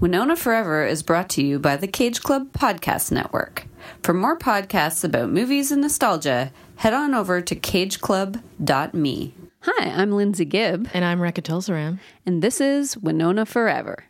Winona Forever is brought to you by the Cage Club Podcast Network. For more podcasts about movies and nostalgia, head on over to cageclub.me. Hi, I'm Lindsay Gibb, And I'm Rekha Tulsaram. and this is Winona Forever.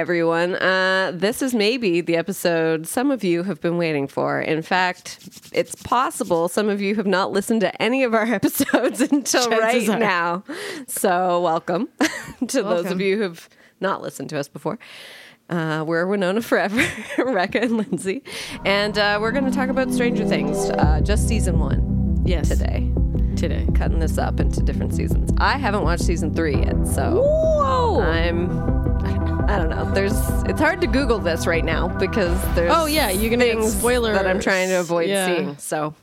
Everyone. Uh, this is maybe the episode some of you have been waiting for. In fact, it's possible some of you have not listened to any of our episodes until Chances right are. now. So, welcome to those of you who've not listened to us before. Uh, we're Winona Forever, Rekha and Lindsay. And uh, we're going to talk about Stranger Things, uh, just season one Yes. today. Today. Cutting this up into different seasons. I haven't watched season three yet, so. Whoa! I'm I don't know. There's it's hard to Google this right now because there's Oh, yeah, you're gonna get spoilers. that I'm trying to avoid Yeah. seeing. So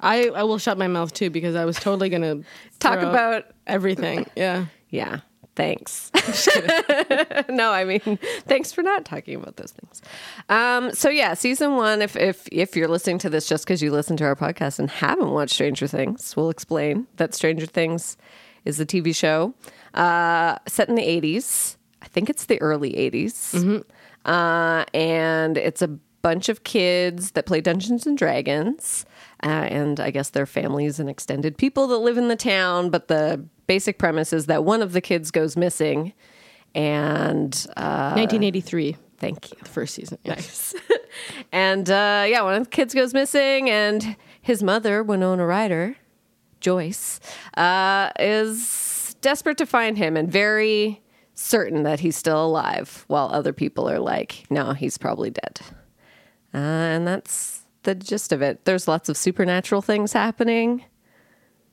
I, I will shut my mouth too because I was totally going to talk about everything. Yeah. yeah. Thanks. no, I mean, thanks for not talking about those things. Um, so yeah, season one. If if if you're listening to this just because you listen to our podcast and haven't watched Stranger Things, we'll explain that Stranger Things is a TV show uh, set in the '80s. I think it's the early '80s, uh, and it's a bunch of kids that play Dungeons and Dragons, uh, and I guess their families and extended people that live in the town. But the basic premise is that one of the kids goes missing, and uh, 1983, thank you. the first season. Yes. And uh, yeah, one of the kids goes missing, and his mother, Winona Ryder, Joyce, uh, is desperate to find him and very certain that he's still alive, while other people are like, no, he's probably dead. Uh, and that's the gist of it. There's lots of supernatural things happening.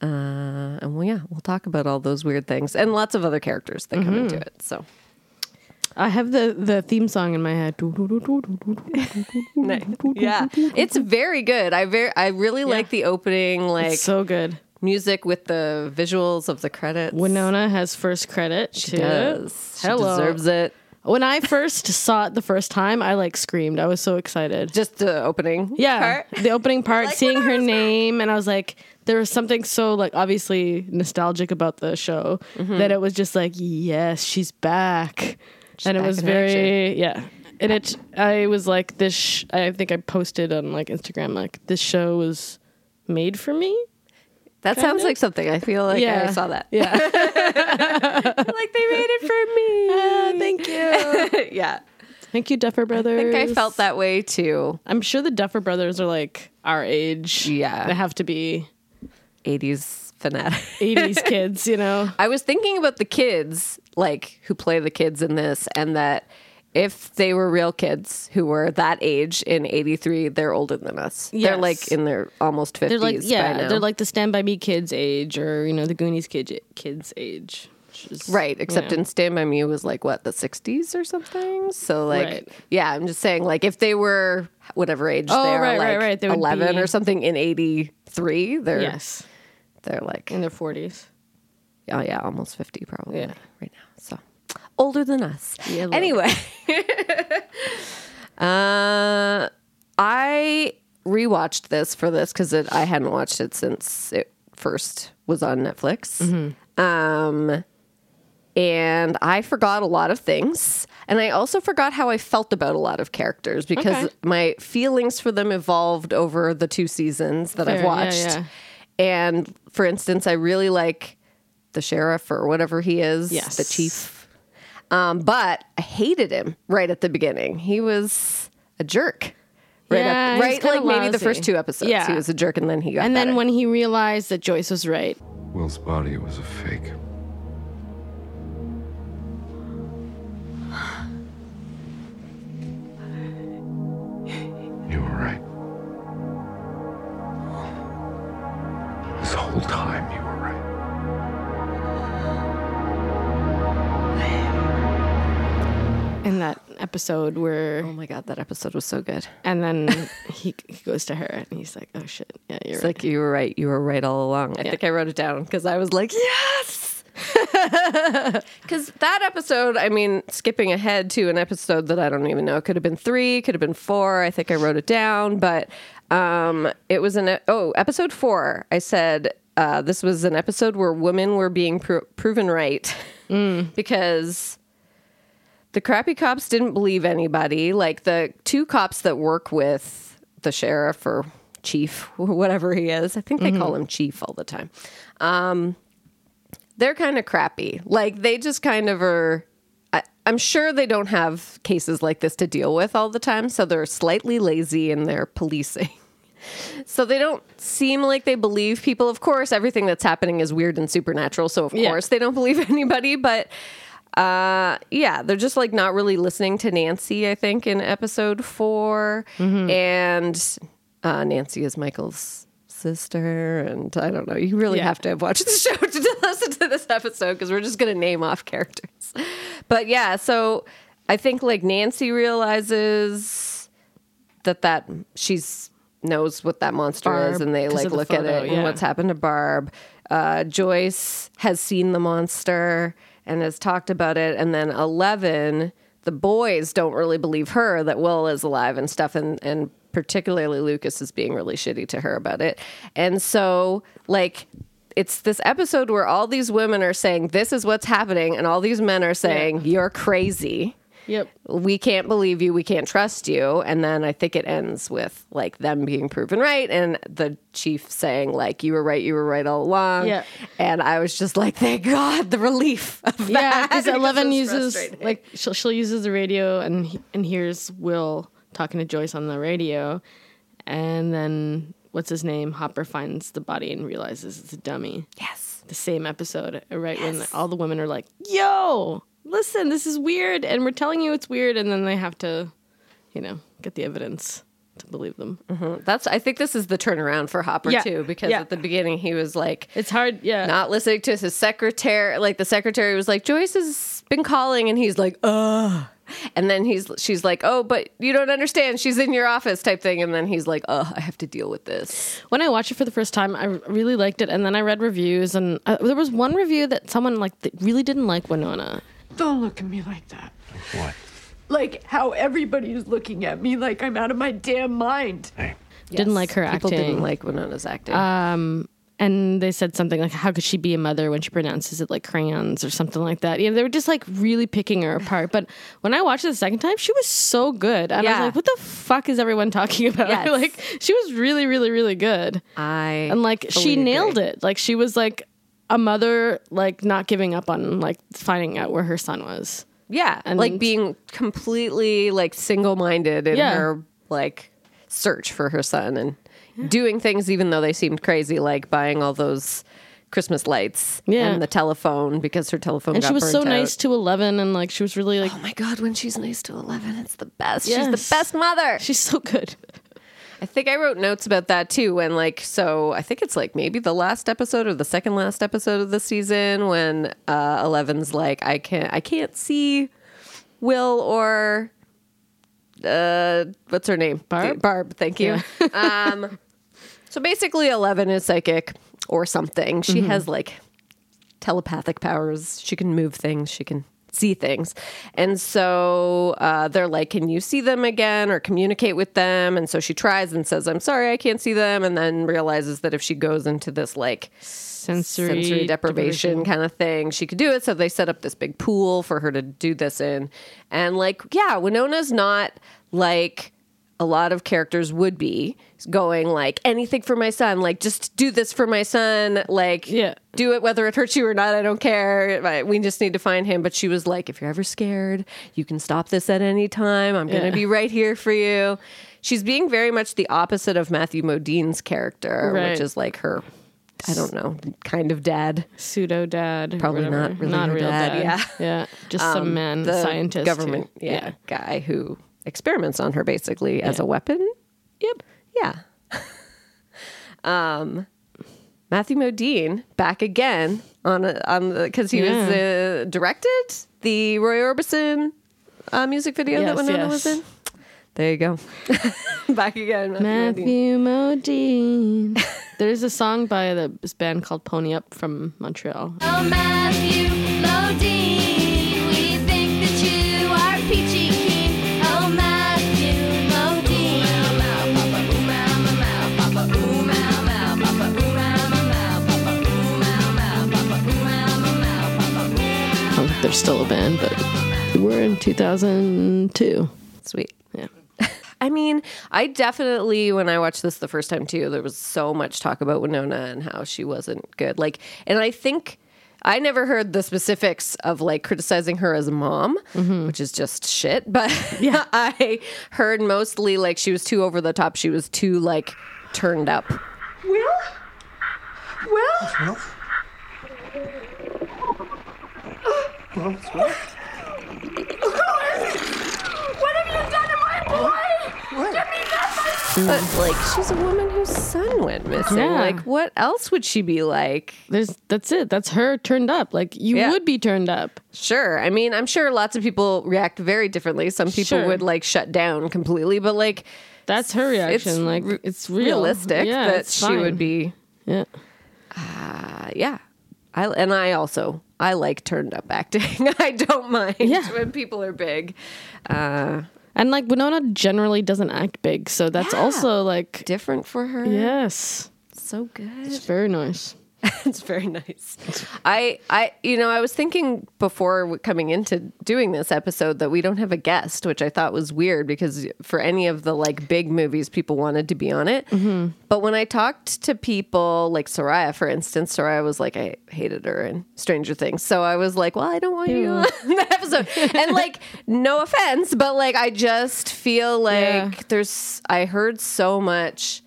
Uh, and well, yeah, we'll talk about all those weird things and lots of other characters that come into it. So I have the, the theme song in my head. yeah, it's very good. I very, I really like the opening, like It's so good. Music with the visuals of the credits. Winona has first credit. she too. does. She deserves it. When I first saw it the first time, I like screamed. I was so excited. Just the opening. Yeah, part. the opening part, Like seeing her name, and I was like, there was something so like obviously nostalgic about the show Mm-hmm. that it was just like, yes, she's back, and it back was in very yeah. And it, I was like, this. Sh- I think I posted on like Instagram, like this show was made for me. That Kind sounds of. like something. I feel like yeah, I saw that. Yeah, like they made it for me. Ah, thank you, yeah. thank you, Duffer Brothers. I think I felt that way too. I'm sure the Duffer Brothers are like our age. Yeah. they have to be 80s fanatic. 80s kids, you know. I was thinking about the kids, like who play the kids in this, and that if they were real kids who were that age in '83, they're older than us. They're like in their almost 50s. They're like yeah, they're like the Stand by Me kids age, or you know the Goonies kid kids age. is, right. Except you know. in Stand by Me was like what the '60s or something. So like, Right. yeah, I'm just saying like if they were whatever age Oh, they are, right, like right, right. They would 11 be- or something in '83, they're yes, they're like in their forties. oh yeah, almost 50 probably Yeah. right now. Older than us. Yeah, anyway, uh, I rewatched this for this because I hadn't watched it since it first was on Netflix. Mm-hmm. Um, and I forgot a lot of things. And I also forgot how I felt about a lot of characters because Okay. my feelings for them evolved over the two seasons that Fair, I've yeah, watched. yeah. And for instance, I really like the sheriff or whatever he is, Yes. the chief. Um, but I hated him right at the beginning. He was a jerk. Right, Yeah, at, he's right, kinda like maybe the first two episodes, Yeah. he was a jerk, and then he got. And then better. when he realized that Joyce was right, Will's body was a fake. You were right. This whole time, in that episode where, oh my god, that episode was so good. and then he, he goes to her and he's like, "Oh shit, yeah, you're It's right." like you were right. You were right all along. I Yeah. think I wrote it down because I was like, yes. Because that episode, I mean, skipping ahead to an episode that I don't even know, it could have been three, could have been four. I think I wrote it down, but um, it was an oh episode four. I said uh, this was an episode where women were being pro- proven right because the crappy cops didn't believe anybody. Like the two cops that work with the sheriff or chief, whatever he is. I think they call him chief all the time. Um, they're kind of crappy. Like they just kind of are. I, I'm sure they don't have cases like this to deal with all the time, so they're slightly lazy in their policing. So they don't seem like they believe people. Of course, everything that's happening is weird and supernatural. So of Yeah. course they don't believe anybody. But uh, yeah, they're just like not really listening to Nancy. I think in episode 4 and uh, Nancy is Michael's sister, and I don't know. You really Yeah. have to have watched the show to listen to this episode because we're just gonna name off characters. But yeah, so I think like Nancy realizes that that she's knows what that monster is and they like the look at photo, it and yeah. what's happened to barb uh, joyce has seen the monster and has talked about it. And then 11 the boys don't really believe her that will is alive and stuff. And and particularly lucas is being really shitty to her about it. And so like it's this episode where all these women are saying this is what's happening. And all these men are saying you're crazy Yep. we can't believe you, we can't trust you. And then I think it ends with like them being proven right and the chief saying, like, you were right, you were right all along. Yeah. And I was just like, thank God, the relief of Yeah, that. because Eleven uses like she'll she'll uses the radio and he- and hears Will talking to Joyce on the radio, and then what's his name Hopper finds the body and realizes it's a dummy. yes. The same episode, right when all the women are like, "Yo, listen, this is weird," and we're telling you it's weird, and then they have to, you know, get the evidence to believe them. That's, I think this is the turnaround for Hopper Yeah. too, because Yeah. at the beginning he was like, It's hard, yeah. not listening to his secretary. Like the secretary was like, Joyce has been calling, and he's like, ugh. And then he's she's like, oh, but you don't understand. She's in your office, type thing. And then he's like, oh, I have to deal with this. when I watched it for the first time, I really liked it, and then I read reviews, and uh, there was one review that someone like really didn't like Winona. Don't look at me like that. What? Like how everybody is looking at me like I'm out of my damn mind. Hey, Didn't like her acting. People acting. didn't like Winona's acting. Um, and they said something like, "How could she be a mother when she pronounces it like crayons or something like that?" You know, they were just like really picking her apart. But when I watched it the second time, she was so good, and I was like, "What the fuck is everyone talking about?" Yes. like, she was really, really, really good, I and like she nailed agree. it. Like she was like a mother, like not giving up on like finding out where her son was. Yeah, And- like being completely like single-minded in Yeah. her like search for her son and doing things even though they seemed crazy, like buying all those Christmas lights Yeah. and the telephone because her telephone And she was so out. nice to Eleven, and like she was really like Oh my god, when she's nice to Eleven, it's the best. She's the best mother. she's so good. I think I wrote notes about that too. When like, so I think it's like maybe the last episode or the second last episode of the season when uh, Eleven's like, I can't, I can't see Will or uh, what's her name? Barb? Barb. Thank you. um, so basically, Eleven is psychic or something. She has like telepathic powers. She can move things. She can see things. And so uh, they're like, Can you see them again or communicate with them? And so she tries and says, I'm sorry, I can't see them. And then realizes that if she goes into this like Sensory, sensory deprivation kind of thing, she could do it. So they set up this big pool for her to do this in. And like, yeah, Winona's not like a lot of characters would be going like anything for my son like just do this for my son like Yeah. do it whether it hurts you or not i don't care we just need to find him but she was like if you're ever scared you can stop this at any time i'm gonna Yeah. be right here for you she's being very much the opposite of matthew modine's character Right. which is like her i don't know kind of dad pseudo dad. Probably not really not real dad, dad. yeah. yeah, just some Um, man the scientist, government who- yeah, guy who experiments on her basically as a weapon Yep. Yeah um matthew modine back again on a, on the because he was uh, directed the roy orbison uh, music video that Yes, winona yes. was in there you go back again matthew, Modine. Matthew Modine. There's a song by the, this band called Pony Up from Montreal. Oh, Matthew I they're still a band, but we're in 2002. Sweet. Yeah. I mean, I definitely, when I watched this the first time too, there was so much talk about Winona and how she wasn't good. Like, and I think I never heard the specifics of like criticizing her as a mom, mm-hmm. which is just shit. But yeah, I heard mostly like she was too over the top. She was too like turned up. Will? Will? What have you done to my boy? Give me that, my But like, she's a woman whose son went missing. Yeah. Like, what else would she be like? There's that's it. That's her turned up. Like you Yeah. would be turned up. Sure. I mean, I'm sure lots of people react very differently. Some people Sure. would like shut down completely, but like, That's her reaction. it's like re- it's real. realistic Yeah, that it's she would be. Yeah. Uh, yeah. I and I also I like turned up acting. I don't mind Yeah. when people are big. Uh, And like Winona generally doesn't act big, so that's Yeah. also like different for her. yes, So good. it's very nice. it's very nice. I, I, you know, I was thinking before coming into doing this episode that we don't have a guest, which I thought was weird because for any of the like big movies, people wanted to be on it. Mm-hmm. But when I talked to people like Soraya, for instance, Soraya was like, I hated her in Stranger Things. So I was like, well, I don't want you on the episode. and like, no offense, but like, I just feel like Yeah. there's, I heard so much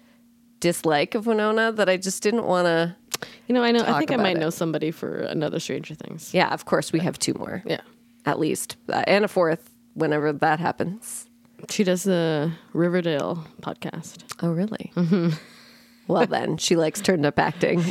dislike of Winona that I just didn't want to. You know, I know. I think I might it. know somebody for another Stranger Things. Yeah, of course, we have two more. Yeah. At least. Uh, and a fourth whenever that happens. She does the Riverdale podcast. Oh, really? Well, then, she likes turned up acting.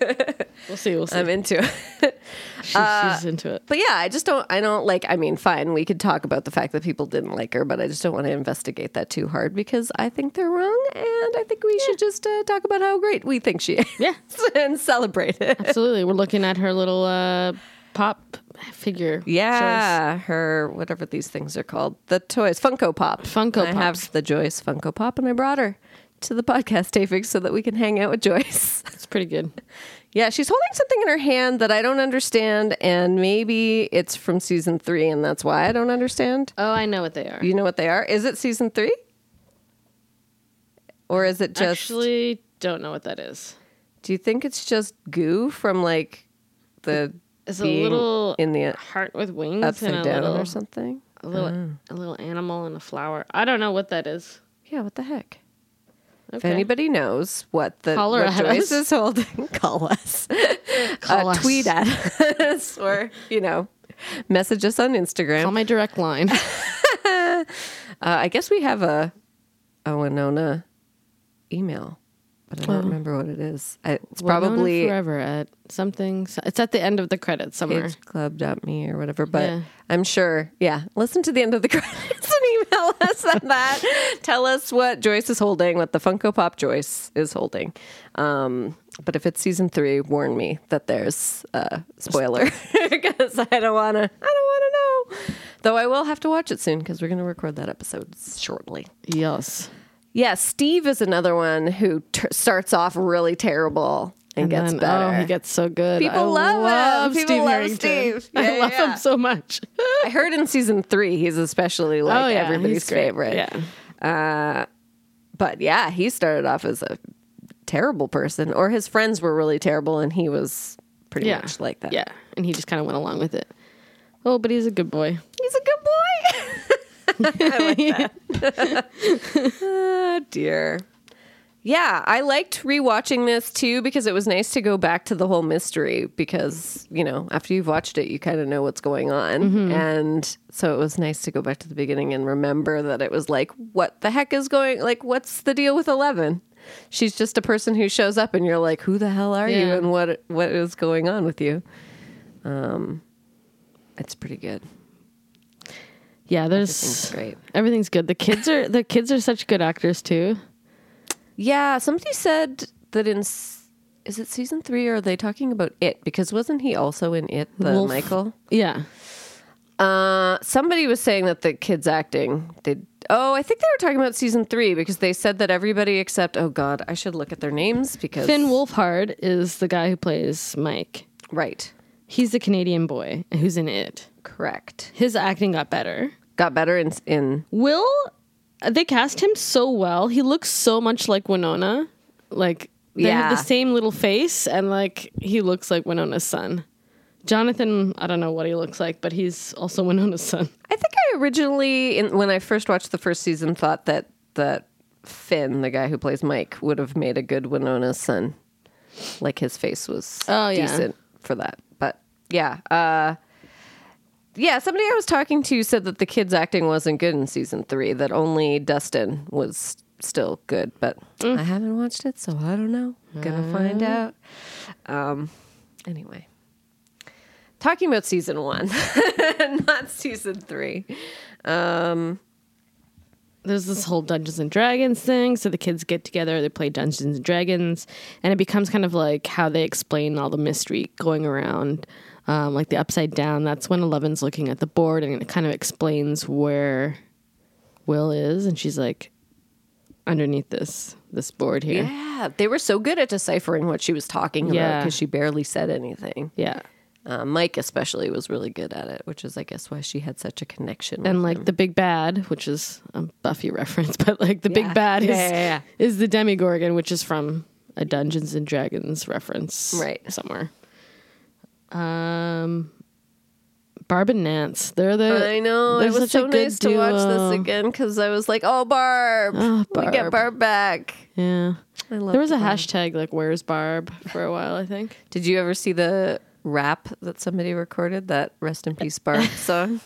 We'll see. We'll see. I'm into it. She- she's into it. But yeah, I just don't, I don't like, I mean, fine, we could talk about the fact that people didn't like her, but I just don't want to investigate that too hard because I think they're wrong. And I think we should just uh, talk about how great we think she is. Yeah. and celebrate it. Absolutely. We're looking at her little uh, pop figure. Yeah, her whatever these things are called, the toys, Funko Pop. Funko I have the Joyce Funko Pop, and I brought her to the podcast taping so that we can hang out with Joyce. It's pretty good. yeah, she's holding something in her hand that I don't understand, and maybe it's from season three, and that's why I don't understand. Oh, I know what they are. You know what they are? Is it season three, or is it just? Actually, don't know what that is. do you think it's just goo from like the? It's a little in the heart with wings upside and a down little, or something. a little, oh. a little animal and a flower. I don't know what that is. Yeah, what the heck? If anybody knows what the Holler what at Joyce us. is holding, call us. Call uh, us. Tweet at us or, you know, message us on Instagram. Call my direct line. uh, I guess we have a, a Winona email, but I don't remember what it is. I, it's Winona probably forever at something. It's at the end of the credits somewhere. cageclub.me or whatever, but Yeah. I'm sure, yeah, listen to the end of the credits and email us on that. Tell us what Joyce is holding, what the Funko Pop Joyce is holding. Um, but if it's season three, warn me that there's a spoiler because I don't want to. I don't want to know. Though I will have to watch it soon because we're going to record that episode shortly. Yes. Yeah, Steve is another one who t- starts off really terrible and, And gets then, oh, better. Oh, he gets so good. People I love him. People Steve love Harrington. Steve. Yeah, I love yeah. him so much. I heard in season three he's especially like oh yeah, everybody's favorite. Yeah. Uh, but yeah, he started off as a terrible person, or his friends were really terrible, and he was pretty much like that. Yeah, and he just kind of went along with it. Oh, but he's a good boy. he's a good boy. I like that. oh dear. Yeah, I liked rewatching this too because it was nice to go back to the whole mystery because, you know, after you've watched it, you kind of know what's going on. And so it was nice to go back to the beginning and remember that it was like, what the heck is going like what's the deal with 11? She's just a person who shows up and you're like, who the hell are you and what what is going on with you? Um it's pretty good. Yeah, Everything's there's great. everything's good. The kids are the kids are such good actors too. Yeah, somebody said that in is it season three or are they talking about it? Because wasn't he also in it, the Wolf. Michael? Yeah. Uh, somebody was saying that the kids acting did. Oh, I think they were talking about season three because they said that everybody except oh god, I should look at their names because Finn Wolfhard is the guy who plays Mike. right, He's the Canadian boy who's in it. Correct, His acting got better. got better in in Will, they cast him so well. He looks so much like Winona. Like, they have the same little face, and like, he looks like Winona's son. Jonathan, I don't know what he looks like, but he's also Winona's son. I think I originally, in, when I first watched the first season, thought that that Finn, the guy who plays Mike, would have made a good Winona's son. Like his face was Oh, yeah. decent for that. But yeah, uh, yeah. Somebody I was talking to said that the kids' acting wasn't good in season three. That only Dustin was still good. But Mm. I haven't watched it, so I don't know. Gonna find out. Um, anyway talking about season one, not season three. Um, there's this whole Dungeons and Dragons thing. So the kids get together, they play Dungeons and Dragons, and it becomes kind of like how they explain all the mystery going around, um, like the upside down. That's when Eleven's looking at the board and it kind of explains where Will is, and she's like, underneath this this board here. Yeah, they were so good at deciphering what she was talking about because she barely said anything. Yeah. Uh, Mike especially was really good at it, which is, I guess, why she had such a connection. And like him. the big bad, which is a Buffy reference, but like the Yeah. big bad is, Yeah, yeah, yeah. is the Demogorgon, which is from a Dungeons and Dragons reference, Right. somewhere. Um, Barb and Nance, they're the. I know it was so nice to watch this again because I was like, "Oh, Barb, Oh, we get Barb. Barb back." Yeah, I love there was a Barb. hashtag like "Where's Barb" for a while, I think. Did you ever see the rap that somebody recorded? That "Rest in Peace, Barb" song.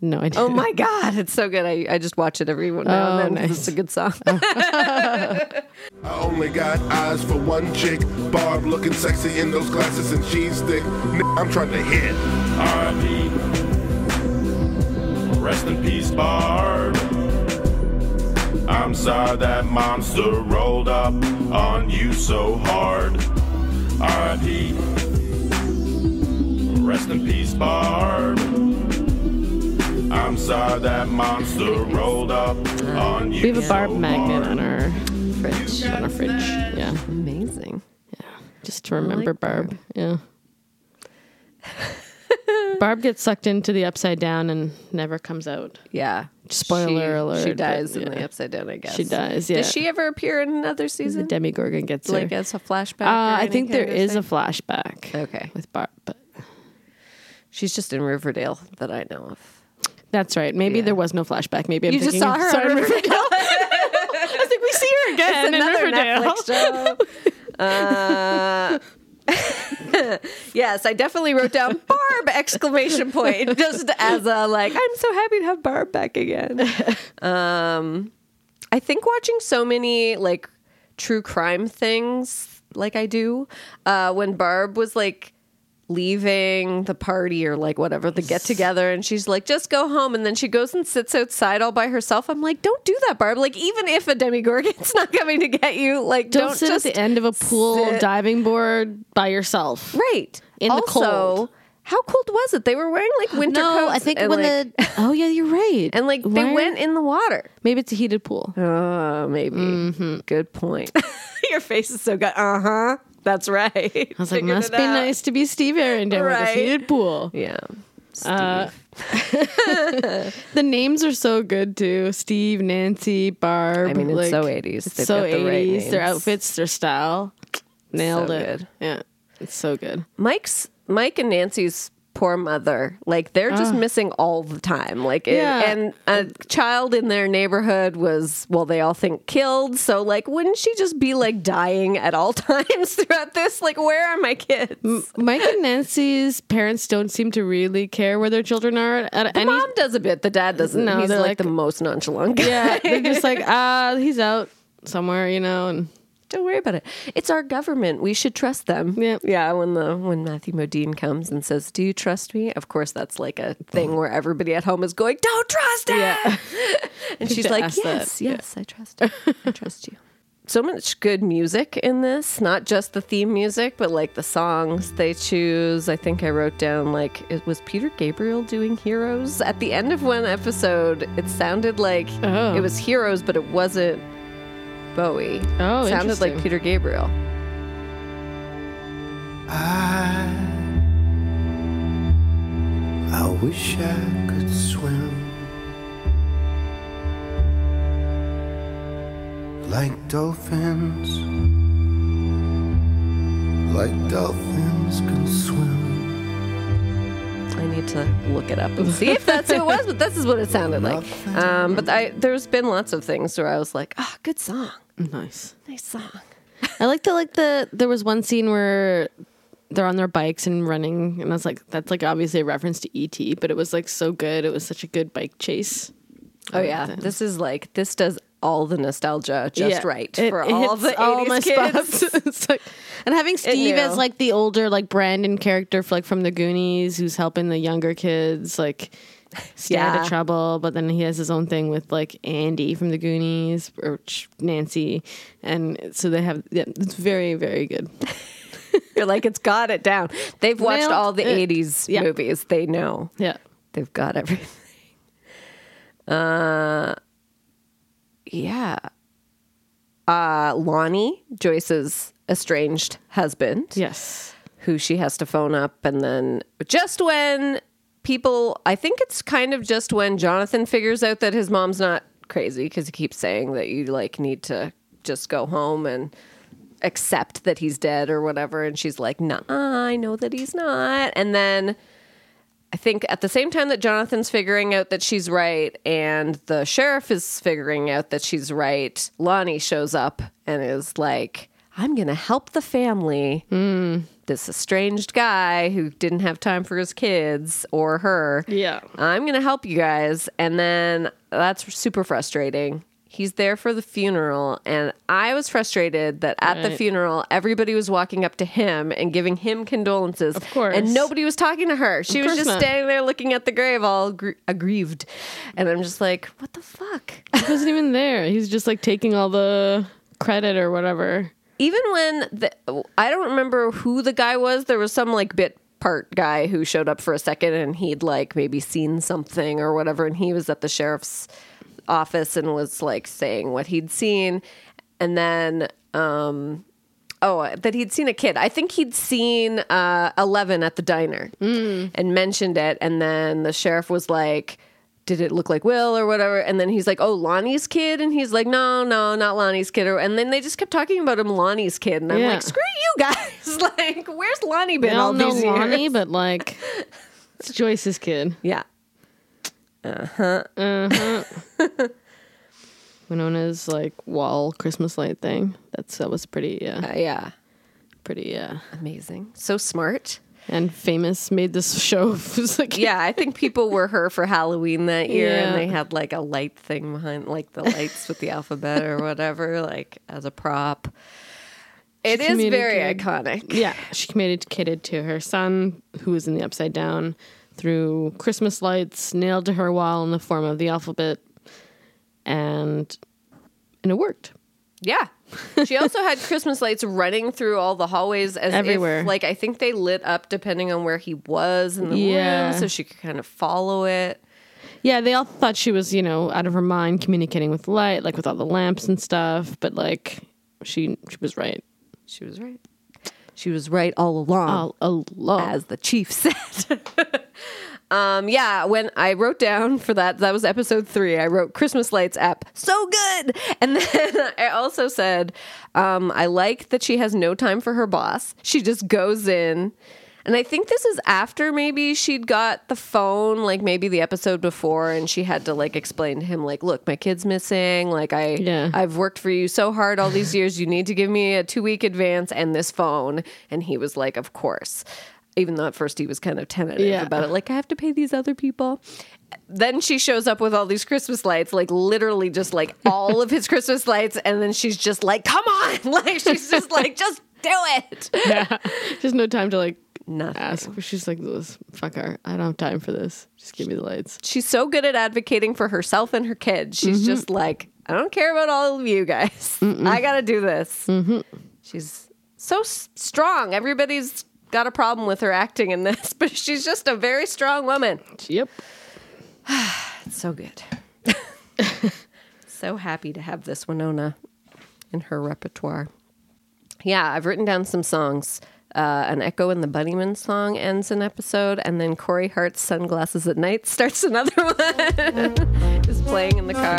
No, I didn't. Oh my god, it's so good. I, I just watch it every now Oh, and then. nice. It's a good song. Oh. I only got eyes for one chick. Barb looking sexy in those glasses and she's thick. I'm trying to hit. R.I.P. Rest in peace, Barb. I'm sorry that monster rolled up on you so hard. R.I.P. Rest in peace, Barb. I'm sorry that monster rolled up on you. we have a Barb so magnet hard. on our fridge. On our fridge, yeah, Amazing. Yeah. Just to remember like Barb. Yeah. Barb gets sucked into the upside down and never comes out. Yeah. Spoiler she, alert, She but dies in yeah. the upside down. I guess She dies, yeah. Does she ever appear in another season? The season? Demogorgon gets her. like as a flashback? Uh, I think there is there kind of is a flashback. Okay. With Barb, but She's just in Riverdale that I know of. That's right. Maybe Yeah. there was no flashback. Maybe I'm You just thinking saw of- her sorry, Riverdale. I was like, we see her again in Another Riverdale. Netflix show. Uh, yes, I definitely wrote down Barb exclamation point just as a like I'm so happy to have Barb back again. Um I think watching so many like true crime things like I do, uh when Barb was like leaving the party or like whatever the get together. And she's like just go home. And then she goes and sits outside all by herself. I'm like don't do that barb. Like even if a demogorgon's not coming to get you like Don't, don't, sit just at the end of a pool sit- diving board by yourself. right. In the also, cold. how cold was it? They were wearing like winter No, coats I think when like, the oh yeah, you're right. and like Why they went in the water. Maybe it's a heated pool. oh maybe. Mm-hmm. good point. Your face is so good. Uh-huh that's right i was like, must be nice to be Steve Harrington with a heated pool. yeah Uh, the names are so good too. Steve, Nancy, Barb. I mean, it's like, so 80s. It's They've so got the right 80s. Their outfits, their style. Nailed So it. good. Yeah. It's so good. Mike's Mike and Nancy's poor mother, like they're just missing all the time. Like, it- Ah. Yeah. and a child in their neighborhood was, well, they all think killed. So, like, wouldn't she just be like dying at all times throughout this? Like, where are my kids? Mike and Nancy's parents don't seem to really care where their children are at the any mom does a bit. The dad doesn't. No, He's they're like, like- the most nonchalant guy. Yeah, they're just like, ah, he's out somewhere, you know, and Don't worry about it. It's our government. We should trust them. Yeah. Yeah. When the when Matthew Modine comes and says, "Do you trust me?" Of course, that's like a thing where everybody at home is going, "Don't trust him." Yeah. and she's like, ask that. "Yes, yes, I trust. You. I trust you." so much good music in this, not just the theme music, but like the songs they choose. I think I wrote down like it was Peter Gabriel doing Heroes at the end of one episode. It sounded like Oh. it was Heroes, but it wasn't Bowie. Oh, it sounded like. Peter Gabriel. I, I wish I could swim like dolphins, like dolphins can swim. I need to look it up and see if that's who it was, but this is what it sounded like. Um, but I, there's been lots of things where I was like, ah, good song, Nice. nice song. I like the like the there was one scene where they're on their bikes and running, and that's like that's like obviously a reference to ET, but it was like so good. It was such a good bike chase. Oh yeah, this is like this does all the nostalgia just Yeah. right It- for it all the 80s kids. spots. It's like- and having Steve as like the older like Brandon character for, like from the Goonies, who's helping the younger kids like stay out of trouble, but then he has his own thing with like Andy from the Goonies or Nancy, and so they have yeah, it's very very good. You're like it's got it down. They've watched Nailed all the it. 80s Yeah. movies. They know. Yeah. They've got everything. Uh yeah. Uh Lonnie, Joyce's estranged husband. Yes. who she has to phone up and then just when people I think it's kind of just when Jonathan figures out that his mom's not crazy because he keeps saying that you like need to just go home and accept that he's dead or whatever. And she's like nah I know that he's not. And then I think at the same time that Jonathan's figuring out that she's right and the sheriff is figuring out that she's right, Lonnie shows up and is like, I'm going to help the family. Mm. This estranged guy who didn't have time for his kids or her. Yeah. I'm going to help you guys. And then that's super frustrating. He's there for the funeral. And I was frustrated that at the funeral, everybody was walking up to him and giving him condolences. Of course. And nobody was talking to her. She was just not. standing there looking at the grave, all gr- aggrieved. And I'm just like, what the fuck? He wasn't even there. He's just like taking all the credit or whatever. Even when the, I don't remember who the guy was, there was some like bit part guy who showed up for a second and he'd like maybe seen something or whatever. And he was at the sheriff's office and was like saying what he'd seen. And then, um, Oh, that he'd seen a kid. I think he'd seen uh, Eleven at the diner and mentioned it. And then the sheriff was like, Did it look like Will or whatever? And then he's like, Oh, Lonnie's kid? And he's like, No, no, not Lonnie's kid. Or- And then they just kept talking about him, Lonnie's kid. And I'm Yeah. like, Screw you guys. like, where's Lonnie been all these Lonnie, years? but like it's Joyce's kid. Yeah. Uh huh. Uh huh. Winona's like wall Christmas light thing. That's that was pretty yeah. Uh, yeah. Pretty yeah. Amazing. So smart. And famous made this show. Like Yeah, I think people were her for Halloween that year, and they had like a light thing behind, like the lights with the alphabet or whatever, like as a prop. It is very iconic. Yeah, she communicated to her son, who was in the upside down, through Christmas lights nailed to her wall in the form of the alphabet, and and it worked. Yeah. She also had Christmas lights running through all the hallways as Everywhere. If, like I think they lit up depending on where he was in the Yeah. room, so she could kind of follow it. Yeah, they all thought she was, you know, out of her mind, communicating with light, like with all the lamps and stuff. But like, she she was right. She was right. She was right all along. All along. as the chief said. um, yeah, when I wrote down for that, that was episode three. I wrote Christmas lights app, so good. And then I also said, um, I like that she has no time for her boss. She just goes in. And I think this is after maybe she'd got the phone, like maybe the episode before, and she had to like explain to him, like, look, my kid's missing. Like I Yeah. I've worked for you so hard all these years. You need to give me a two week advance and this phone. And he was like, Of course. Even though at first he was kind of tentative Yeah. about it, like I have to pay these other people. Then she shows up with all these Christmas lights, like literally just like all of his Christmas lights, and then she's just like, "Come on!" Like she's just like, "Just do it." yeah, just no time to like Nothing. ask. She's like, "Louis, fuck her. I don't have time for this. Just give me the lights. She's so good at advocating for herself and her kids. She's just like, I don't care about all of you guys. I got to do this. Mm-hmm. She's so s- strong. Everybody's got a problem with her acting in this, but she's just a very strong woman. Yep. It's so good. so happy to have this Winona in her repertoire. Yeah, I've written down some songs. Uh, an Echo and the Bunnymen song ends an episode, and then Corey Hart's Sunglasses at Night starts another one. Just playing in the car.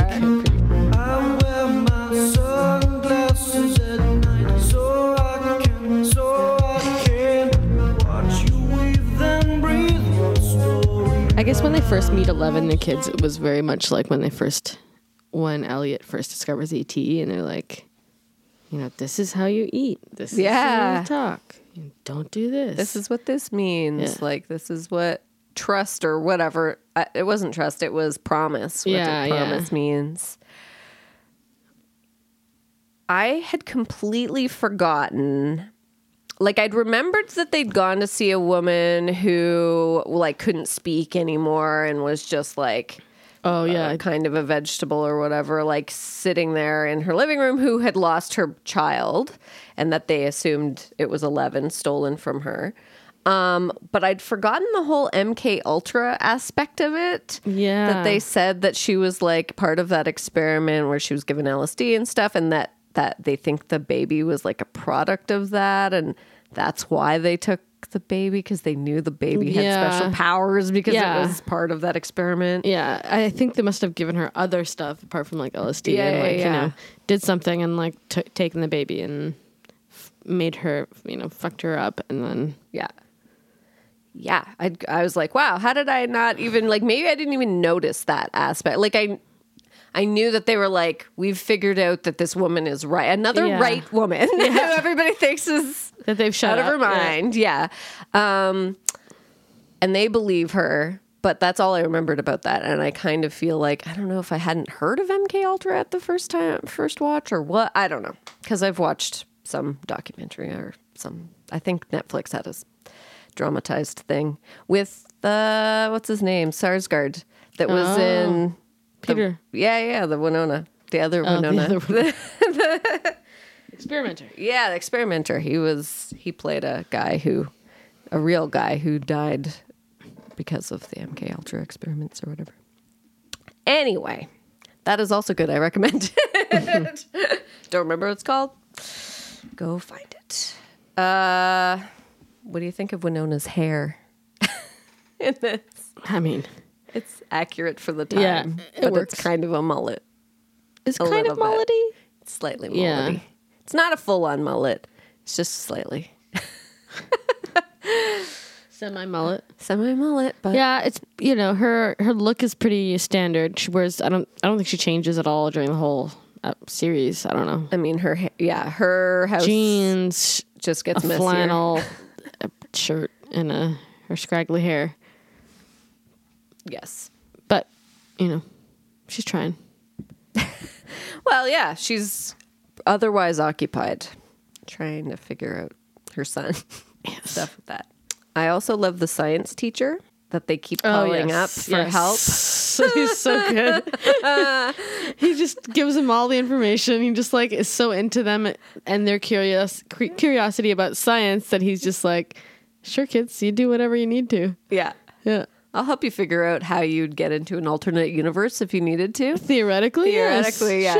I guess when they first meet Eleven, the kids, it was very much like when they first, when Elliot first discovers ET, and they're like, you know, this is how you eat. This is how you talk. You don't do this. This is what this means. Yeah. Like, this is what trust or whatever. It wasn't trust, it was promise. What Yeah, did yeah. promise means. I had completely forgotten. Like I'd remembered that they'd gone to see a woman who like couldn't speak anymore and was just like Oh yeah, uh, kind of a vegetable or whatever, like sitting there in her living room who had lost her child and that they assumed it was 11 stolen from her. Um, but I'd forgotten the whole MK Ultra aspect of it. Yeah. That they said that she was like part of that experiment where she was given LSD and stuff and that that they think the baby was like a product of that and that's why they took the baby because they knew the baby had Yeah. special powers because Yeah. it was part of that experiment. yeah. I think they must have given her other stuff apart from like LSD Yeah, and yeah, like you know did something and like t- taken the baby and f- made her you know fucked her up and then Yeah. Yeah. I, I was like, wow, how did I not even, like, maybe I didn't even notice that aspect. Like, I. I knew that they were like, we've figured out that this woman is right. Another Yeah. right woman who everybody thinks is that they've shut out of her mind. Yeah. Um, and they believe her, but that's all I remembered about that. And I kind of feel like, I don't know if I hadn't heard of MK Ultra at the first time, first watch or what. I don't know. Cause I've watched some documentary or some, I think Netflix had a dramatized thing with the, what's his name? Sarsgaard that was Oh. in, Peter, yeah, yeah, the Winona, the other Oh, the Winona. other one. experimenter. Yeah, the experimenter. He was he played a guy who a real guy who died because of the MK Ultra experiments or whatever. Anyway, that is also good. I recommend it. Don't remember what it's called. Go find it. Uh what do you think of Winona's hair? In this? I mean, It's accurate for the time. Yeah, it but works. it's kind of a mullet. it's A kind of little bit. It's slightly mullety. Yeah. It's not a full on mullet. It's just slightly. Semi mullet. Semi mullet, but Yeah, it's you know her her look is pretty standard. She wears I don't I don't think she changes at all during the whole uh, series. I don't know I mean her. Yeah, her house jeans, just a gets messier. flannel a shirt, and a her scraggly hair. Yes. But you know, she's trying. Well, yeah, she's otherwise occupied, trying to figure out her son stuff with that. I also love the science teacher that they keep oh, calling up for Oh, yes. help. So he's so good. he just gives them all the information. He just like is so into them and their curious cre- curiosity about science that he's just like, sure, kids, you do whatever you need to. Yeah. Yeah. I'll help you figure out how you'd get into an alternate universe if you needed to. Theoretically, yes. Theoretically, yeah.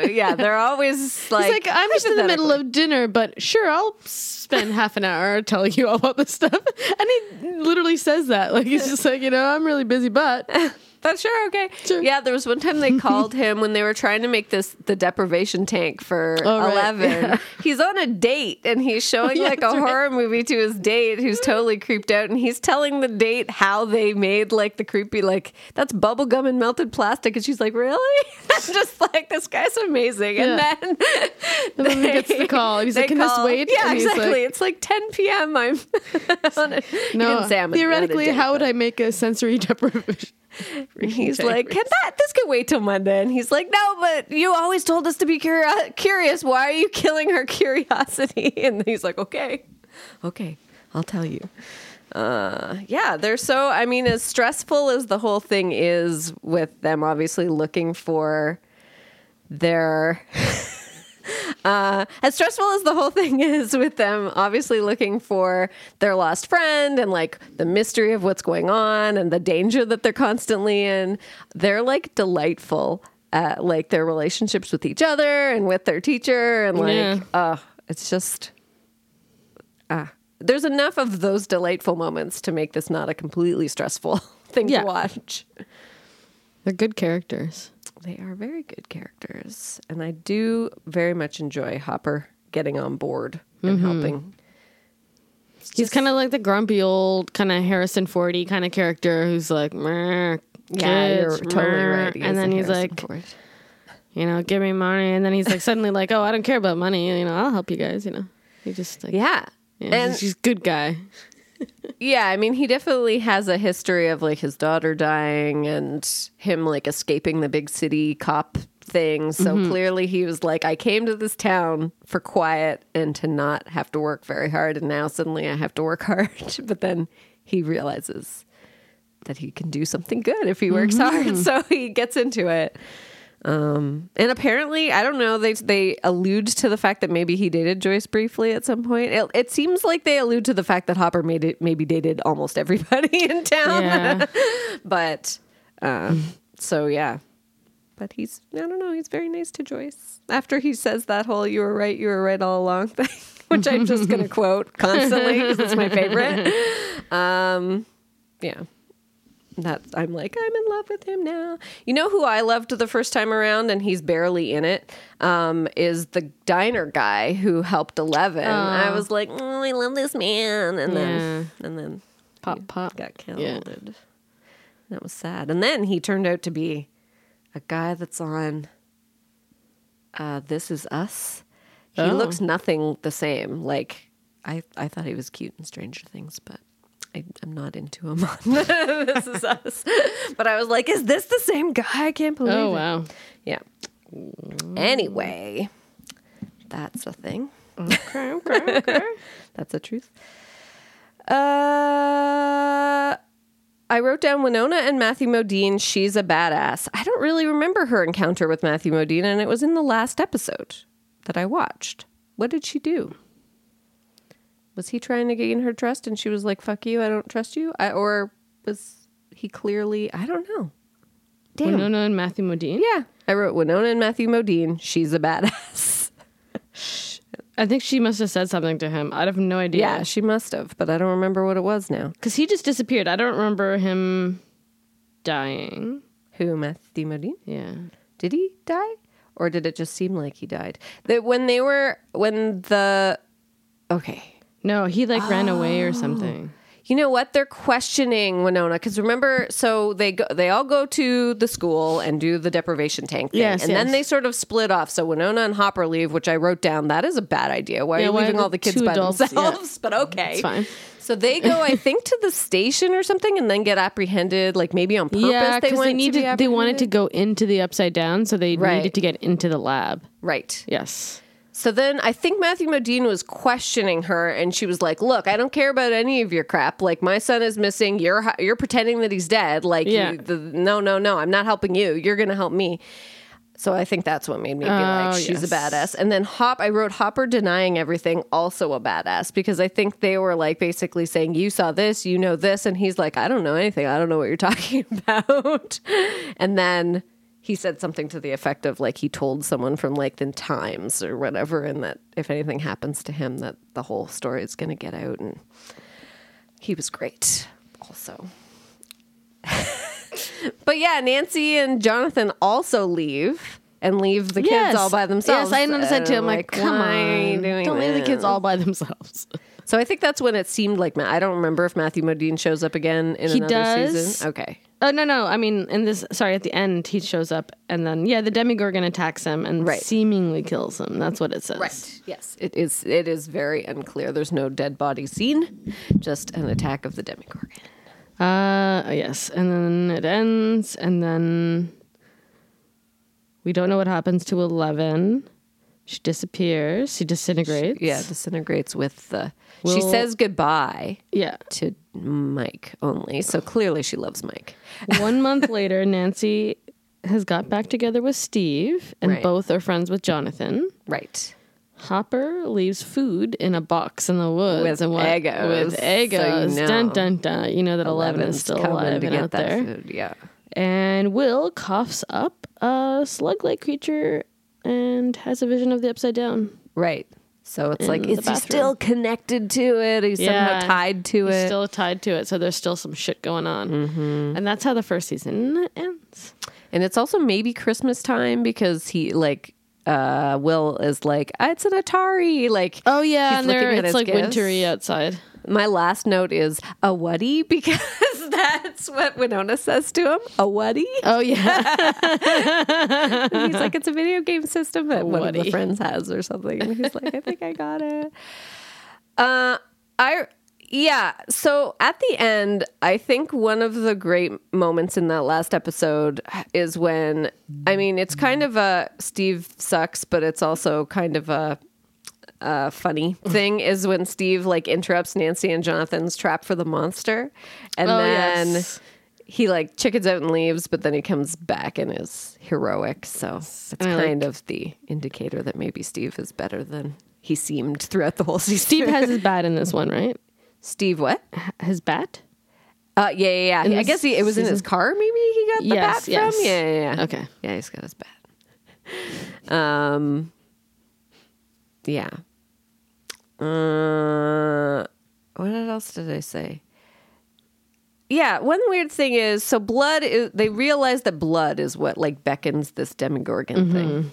Sure. Yeah, they're always like, He's like, I'm just in the middle of dinner, but sure, I'll spend half an hour telling you all about this stuff. And he literally says that. Like, he's just like, you know, I'm really busy, but That's sure okay. Sure. Yeah, there was one time they called him when they were trying to make this the deprivation tank for Oh, right. Eleven. Yeah. He's on a date and he's showing Yeah, like a right. horror movie to his date who's totally creeped out, and he's telling the date how they made like the creepy like that's bubble gum and melted plastic, and she's like, really? I'm just like this guy's amazing, Yeah. and then he gets the call. He's like, they "Can this call- wait?" Yeah, And exactly. like- it's like 10 p.m. I'm on a, no, didn't say I'm on a theoretically, date, how would but- I make a sensory deprivation? He's like, can that this can wait till Monday? And he's like, no, but you always told us to be curi- curious. Why are you killing our curiosity? And he's like, okay, okay, I'll tell you. Uh, yeah, they're so. I mean, as stressful as the whole thing is with them, obviously looking for they're uh, as stressful as the whole thing is with them obviously looking for their lost friend and like the mystery of what's going on and the danger that they're constantly in they're like delightful at like their relationships with each other and with their teacher and like Yeah. uh it's just ah there's enough of those delightful moments to make this not a completely stressful thing Yeah. to watch They're good characters. They are very good characters, and I do very much enjoy Hopper getting on board and mm-hmm. helping. He's kind of like the grumpy old kind of Harrison Fordy kind of character who's like, "Meh, Yeah, you're totally right. He And then he's Harrison like, Ford. you know, give me money. And then he's like, suddenly like, oh, I don't care about money. You know, I'll help you guys. You know, he just like, yeah, yeah, and he's, he's a good guy. Yeah. I mean, he definitely has a history of like his daughter dying and him like escaping the big city cop thing. So Mm-hmm. clearly, he was like, I came to this town for quiet and to not have to work very hard, and now suddenly I have to work hard. but then he realizes that he can do something good if he works Mm-hmm. hard. So he gets into it. Um, and apparently, I don't know. They they allude to the fact that maybe he dated Joyce briefly at some point. It, it seems like they allude to the fact that Hopper made it maybe dated almost everybody in town. Yeah. but um, so yeah. But he's I don't know. He's very nice to Joyce after he says that whole "you were right, you were right all along" thing, which I'm just gonna quote constantly because it's my favorite. Um, yeah that I'm like, I'm in love with him now. You know who I loved the first time around, and he's barely in it, um, is the diner guy who helped Eleven. I was like, oh, I love this man, and then and then Pop, pop. got killed. Yeah. that was sad. And then he turned out to be a guy that's on uh, This Is Us. He Oh. looks nothing the same. Like I, I thought he was cute in Stranger Things, but I, I'm not into him on This Is Us. But I was like, is this the same guy? I can't believe Oh it. wow. Yeah. Anyway, that's a thing. Okay, okay, okay. That's the truth. Uh, I wrote down Winona and Matthew Modine. She's a badass. I don't really remember her encounter with Matthew Modine, and it was in the last episode that I watched. What did she do? Was he trying to gain her trust, and she was like, "Fuck you, I don't trust you," I, or was he clearly? I don't know. Damn. Winona and Matthew Modine. Yeah, I wrote Winona and Matthew Modine. She's a badass. I think she must have said something to him. I have no idea. Yeah, she must have, but I don't remember what it was now. because he just disappeared. I don't remember him dying. Who, Matthew Modine? Yeah. Did he die? Or did it just seem like he died? That when they were when the okay. No, he like ran away Oh. or something. You know what? They're questioning Winona because remember, so they go, they all go to the school and do the deprivation tank thing, Yes, and then they sort of split off. So Winona and Hopper leave, which I wrote down. That is a bad idea. Why are you leaving all the kids by adults- yeah. themselves? But okay, It's fine. So they go, I think, to the station or something, and then get apprehended, like maybe on purpose. yeah, they because went they needed to be they wanted to go into the upside down, so they Right. needed to get into the lab. right. Yes. So then I think Matthew Modine was questioning her, and she was like, "Look, I don't care about any of your crap. Like my son is missing. You're you're pretending that he's dead. Like, Yeah. you, the, no, no, no. I'm not helping you. You're going to help me." So I think that's what made me be like, Oh, "She's a badass." And then Hop, I wrote Hopper denying everything, also a badass, because I think they were like basically saying, "You saw this, you know this," and he's like, "I don't know anything. I don't know what you're talking about." and then he said something to the effect of like he told someone from like the Times or whatever, and that if anything happens to him, that the whole story is going to get out. And he was great, also. but yeah, Nancy and Jonathan also leave and leave the kids Yes. all by themselves. Yes, I noticed that too. I'm And like, come why are you on, don't leave the kids all by themselves. So I think that's when it seemed like I don't remember if Matthew Modine shows up again in He another does. season. Okay. Oh no, no. I mean, in this, sorry, at the end, he shows up, and then yeah, the Demogorgon attacks him and Right. seemingly kills him. That's what it says. Right. Yes, it is. It is very unclear. There's no dead body scene, just an attack of the Demogorgon. Uh, yes, and then it ends, and then we don't know what happens to Eleven. She disappears. She disintegrates. Yeah, disintegrates with the. she says goodbye yeah. to Mike only, so clearly she loves Mike. One month later, Nancy has got back together with Steve, and Right. both are friends with Jonathan. Right. Hopper leaves food in a box in the woods With and what, Eggos, With so you Eggos, dun dun dun. You know that Eleven is still alive and out there. food, Yeah. And Will coughs up a slug-like creature and has a vision of the upside down. Right. So it's like, is he still connected to it? He's somehow tied to he's it. Still tied to it. So there's still some shit going on, Mm-hmm. and that's how the first season ends. And it's also maybe Christmas time because he like uh Will is like "Ah, it's an Atari like Oh yeah, and there it's like gifts. wintry outside. My last note is a whaty because that's what Winona says to him. A whaty. Oh yeah, He's like it's a video game system that one of the friends has or something. And he's like I think I got it. Uh I yeah, so at the end, I think one of the great moments in that last episode is when I mean, it's kind of a Steve sucks, but it's also kind of a uh, funny thing is when Steve like interrupts Nancy and Jonathan's trap for the monster, and Oh, then yes. he like chickens out and leaves, but then he comes back and is heroic. So it's I like- kind of the indicator that maybe Steve is better than he seemed throughout the whole season. Steve has his bat in this one, right? Steve what? His bat. Uh, yeah, yeah, yeah. I guess he, it was in his car. Maybe he got the Yes, bat yes. from. Yeah, yeah, yeah. Okay. Yeah, he's got his bat. Um. Yeah. Uh, what else did I say? Yeah, one weird thing is so blood is they realize that blood is what like beckons this demogorgon thing.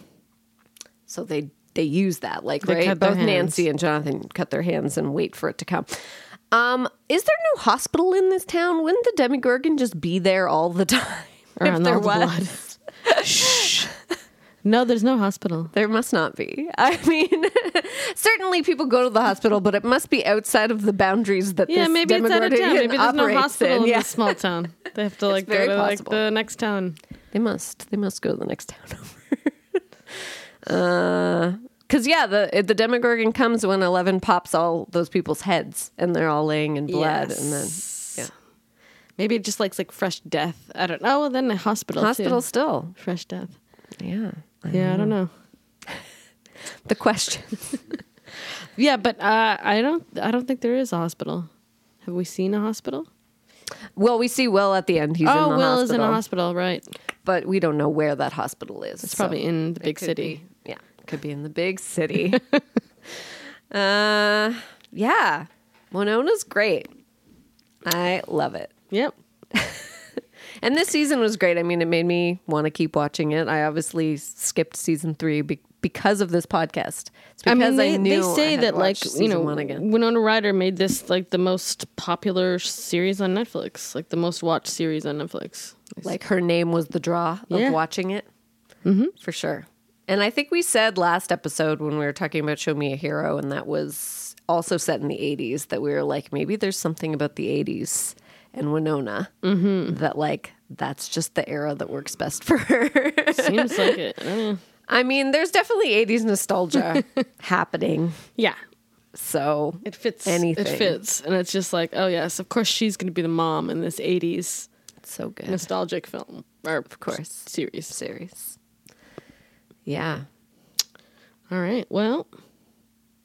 So they they use that like Mm-hmm. They right both Nancy and Jonathan cut their hands and wait for it to come. Um, is there no hospital in this town? Wouldn't the demogorgon just be there all the time? Around if there the was, Shh. No, there's no hospital. there must not be. I mean, certainly people go to the hospital, but it must be outside of the boundaries that Yeah, this maybe it's out of town. Maybe there's no hospital in, Yeah. this small town. They have to like go to possible. like the next town. They must. They must go to the next town over. Uh, because yeah, the the Demogorgon comes when Eleven pops all those people's heads, and they're all laying in blood, yes. and then yeah, Maybe it just likes like fresh death. I don't know. Well, then the hospital. too. hospital still. Fresh death. Yeah, Yeah, I don't know. the question. Yeah, but uh, I don't. I don't think there is a hospital. Have we seen a hospital? well, we see Will at the end. He's oh, in the Will hospital, is in a hospital, right? but we don't know where that hospital is. It's probably in the big city. Yeah, could be in the big city. uh, yeah, Winona's great. I love it. Yep. And this season was great. I mean, it made me want to keep watching it. I obviously skipped season three be- because of this podcast. It's because I, I mean, they, knew they say I that like you know one again. Winona Ryder made this like the most popular series on Netflix, like the most watched series on Netflix. Like her name was the draw of Yeah. watching it, mm-hmm. for sure. And I think we said last episode when we were talking about Show Me a Hero, and that was also set in the '80s, that we were like, maybe there's something about the '80s and Winona Mm-hmm. that like that's just the era that works best for her. Seems like it. I. I mean, there's definitely '80s nostalgia happening. Yeah, So it fits. Anything. It fits, and it's just like, oh yes, of course she's going to be the mom in this '80s it's so good. nostalgic film, or of course. series. series. Yeah. All right. Well,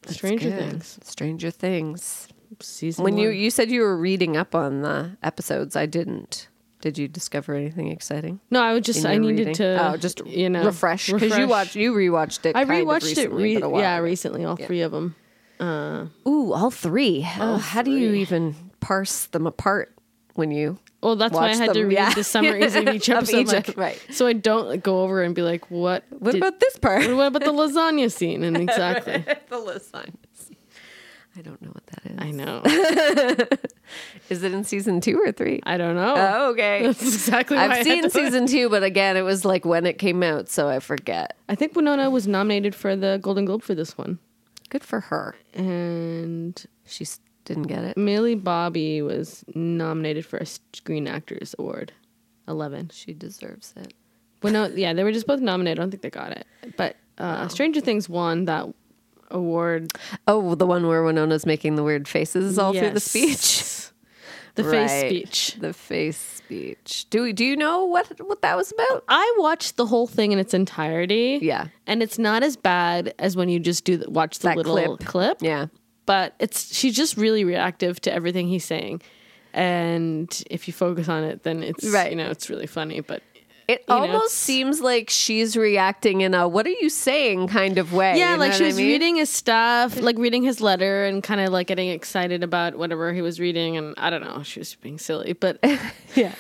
Stranger. Things Stranger Things. Season. When you one. you said you were reading up on the episodes, I didn't. Did you discover anything exciting? no, I would just. I needed reading? to. oh, just you know refresh because you watched you rewatched it. I of rewatched it. recently, Re- a while yeah, recently, all three of them. Uh, Ooh, all three. oh, how do you even parse them apart when you? Well, that's why I had to read yeah. the summaries of each Of episode, each like, right. So I don't like, go over and be like, "What? What did- about this part? What about the lasagna scene?" And exactly, the lasagna. I don't know what that is. I know. Is it in season two or three? I don't know. Oh, okay. That's exactly. I've seen season two, but again, it was like when it came out, so I forget. I think Winona was nominated for the Golden Globe for this one, Good for her. and She s- didn't get it. Millie Bobby was nominated for a Screen Actors Award. Eleven. She deserves it. Well, no, yeah, they were just both nominated. I don't think they got it, but uh, Stranger Things won that award Oh, the one where Winona's making the weird faces all through the speech. The face speech. The face speech. Do we, do you know what what that was about? I watched the whole thing in its entirety. Yeah. and it's not as bad as when you just do the, watch the That little clip. clip. Yeah. but it's she's just really reactive to everything he's saying, and if you focus on it, then it's Right. You know, it's really funny, but It You know, almost it's- seems like she's reacting in a "What are you saying?" kind of way. yeah, you like she what I was mean? reading his stuff, like reading his letter, and kind of like getting excited about whatever he was reading, and I don't know, she was being silly, but Yeah,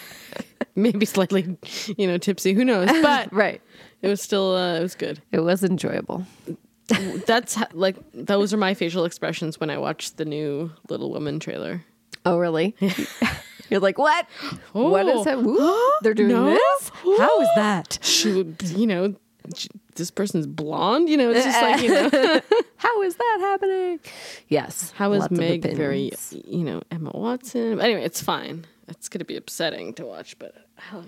maybe slightly, you know, tipsy. Who knows? But right. it was still, uh, it was good. It was enjoyable. That's ho- like those are my facial expressions when I watched the new Little Woman trailer. Oh, really? You're like, what? What is Oh. that? Ooh, they're doing No? this? How is that? Should you know? This person's blonde. You know, it's just like you know. How is that happening? Yes. How is Meg very, you know, Emma Watson? Anyway, it's fine. It's going to be upsetting to watch, but hell-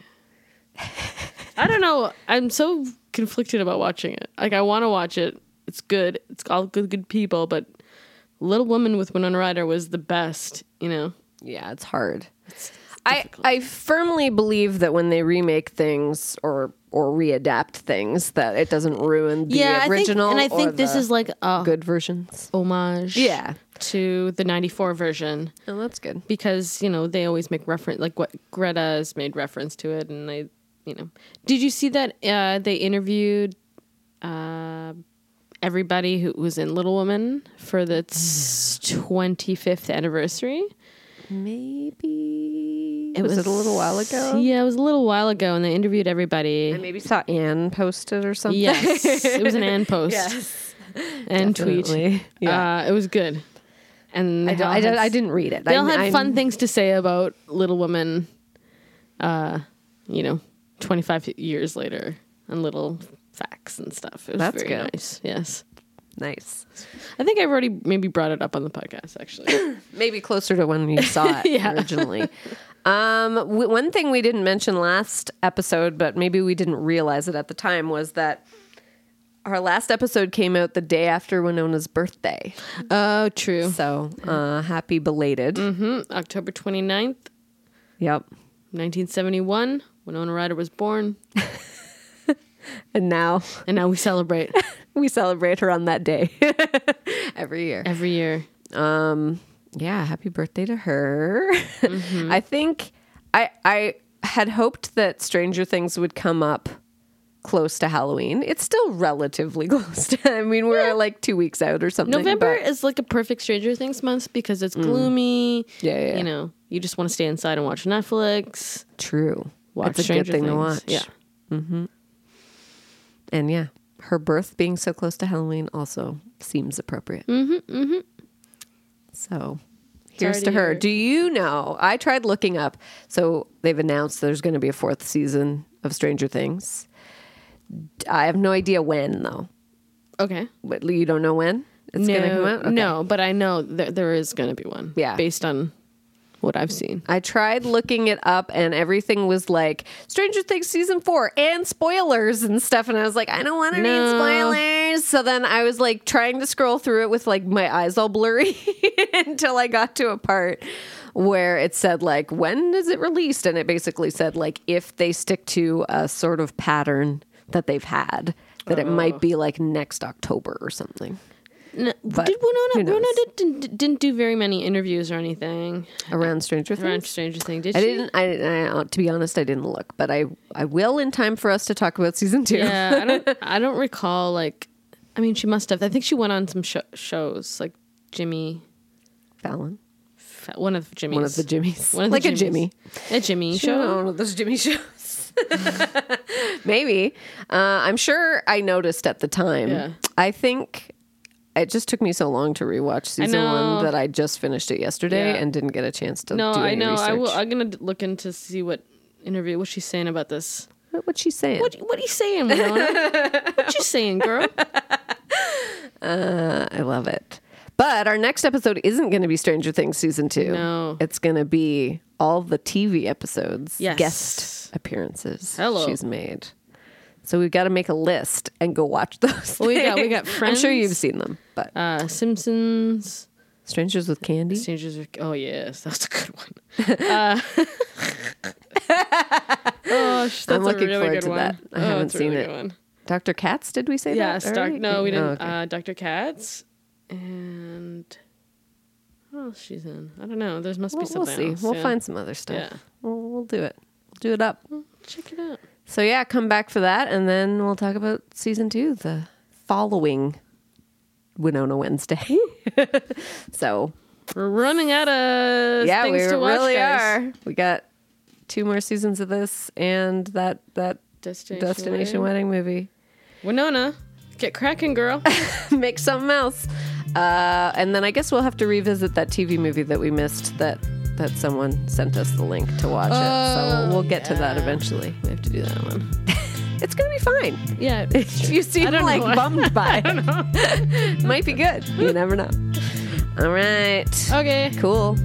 I don't know. I'm so conflicted about watching it. Like, I want to watch it. It's good. It's all good, good people, but Little Woman with Winona Ryder was the best, you know? Yeah, it's hard. I I firmly believe that when they remake things or or readapt things, that it doesn't ruin the yeah, original. I think, and I think this is like a good versions. homage Yeah. to the 94 version. Oh, that's good. because you know they always make reference like what Greta has made reference to it and they you know did you see that uh, they interviewed uh, everybody who was in Little Woman for the 25th anniversary Maybe it was, it a little while ago? yeah it was a little while ago and they interviewed everybody I maybe saw Anne post it or something. yes it was an Ann post yes, and tweet. Yeah. uh, it was good and I, don't, I, had I didn't read it. They all had I'm- fun things to say about Little Woman, uh, you know, 25 years later, and little facts and stuff. It was That's very good. nice. Yes. Nice. I think I've already maybe brought it up on the podcast, actually. Maybe closer to when you saw it Yeah. originally. Um, w- one thing we didn't mention last episode, but maybe we didn't realize it at the time, was that our last episode came out the day after Winona's birthday. oh, true. So uh, happy belated. hmm October 29th, Yep. 1971, Winona Ryder was born, And now and now we celebrate we celebrate her on that day every year. every year. Um, yeah, happy birthday to her. Mm-hmm. I think I I had hoped that Stranger Things would come up close to Halloween. It's still relatively close. To, I mean, we're like two weeks out or something. November but- is like a perfect Stranger Things month because it's gloomy. Yeah, yeah, yeah. You know, you just want to stay inside and watch Netflix. true. Watch it's a Stranger good thing to Things. watch. Yeah. and yeah, her birth being so close to Halloween also seems appropriate. Mm-hmm. Mm-hmm. So here's to her. Do you know? I tried looking up. So they've announced there's going to be a fourth season of Stranger Things. I have no idea when though. Okay. But you don't know when it's no, going to come out. Okay. no, but I know that there is going to be one. Yeah. based on what I've seen. I tried looking it up and everything was like Stranger Things season four and spoilers and stuff. And I was like, I don't want to read No. spoilers. So then I was like trying to scroll through it with like my eyes all blurry until I got to a part where it said like, when is it released? And it basically said like, if they stick to a sort of pattern that they've had, that it might oh. be like next October or something No, But did Winona? Winona did, didn't, didn't do very many interviews or anything around Stranger around Stranger Things. Did she? I she? didn't. I, I to be honest, I didn't look, but I I will in time for us to talk about season two. Yeah, I don't. I don't recall. Like, I mean, she must have. I think she went on some sho shows, like Jimmy, Fallon, Fa- one of Jimmy's, one of the Jimmys, one of the like a Jimmys. Jimmy a Jimmy show, show. one of those Jimmy shows. Maybe. Uh, I'm sure I noticed at the time. Yeah. I think it just took me so long to rewatch season one that I just finished it yesterday Yeah. and didn't get a chance to. No, I know. I will, I'm gonna look into see what interview. What's she saying about this? What, what's she saying? What What are you saying, Winona? what you saying, girl? Uh, I love it. But our next episode isn't going to be Stranger Things season two. No. It's going to be all the TV episodes, Yes. guest appearances Hello. she's made. So we've got to make a list and go watch those. Well, we got- we got I'm sure you've seen them, but Uh, Simpsons, Strangers with Candy. Strangers are. Oh yes, that's a good one. Uh, oh, sh- that's I'm looking a really forward good to one. that. I Oh, haven't seen really it. Dr. Katz, did we say Yes, that? already? no, we didn't. Oh, okay. uh, Dr. Katz and what else she's in? I don't know. There must we'll, be we'll see. else. We'll yeah. find some other stuff. Yeah. We'll, we'll do it. We'll do it up. Check it out. So yeah, come back for that, and then we'll talk about season two, the following Winona Wednesday. so We're running out of yeah, things we to watch, really guys. are. We got two more seasons of this, and that that Destination, Destination Wedding movie. Winona, get cracking, girl. Make something else. Uh, and then I guess we'll have to revisit that TV movie that we missed that that someone sent us the link to watch it. So oh, we'll, we'll get to that eventually. We have to do that one. it's gonna be fine. yeah. you seem don't like know. bummed by it. Might be good. You never know. All right. Okay. Cool.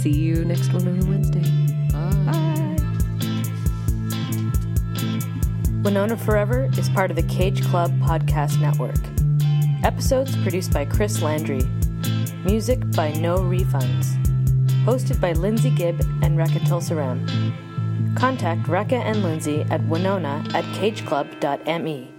See you next one on Wednesday. Bye. Winona Forever is part of the Cage Club Podcast Network. Episodes produced by Chris Landry. Music by No Refunds. Hosted by Lindsay Gibb and Rekha Tulsaram. Contact Rekha and Lindsay at winona at cageclub.me.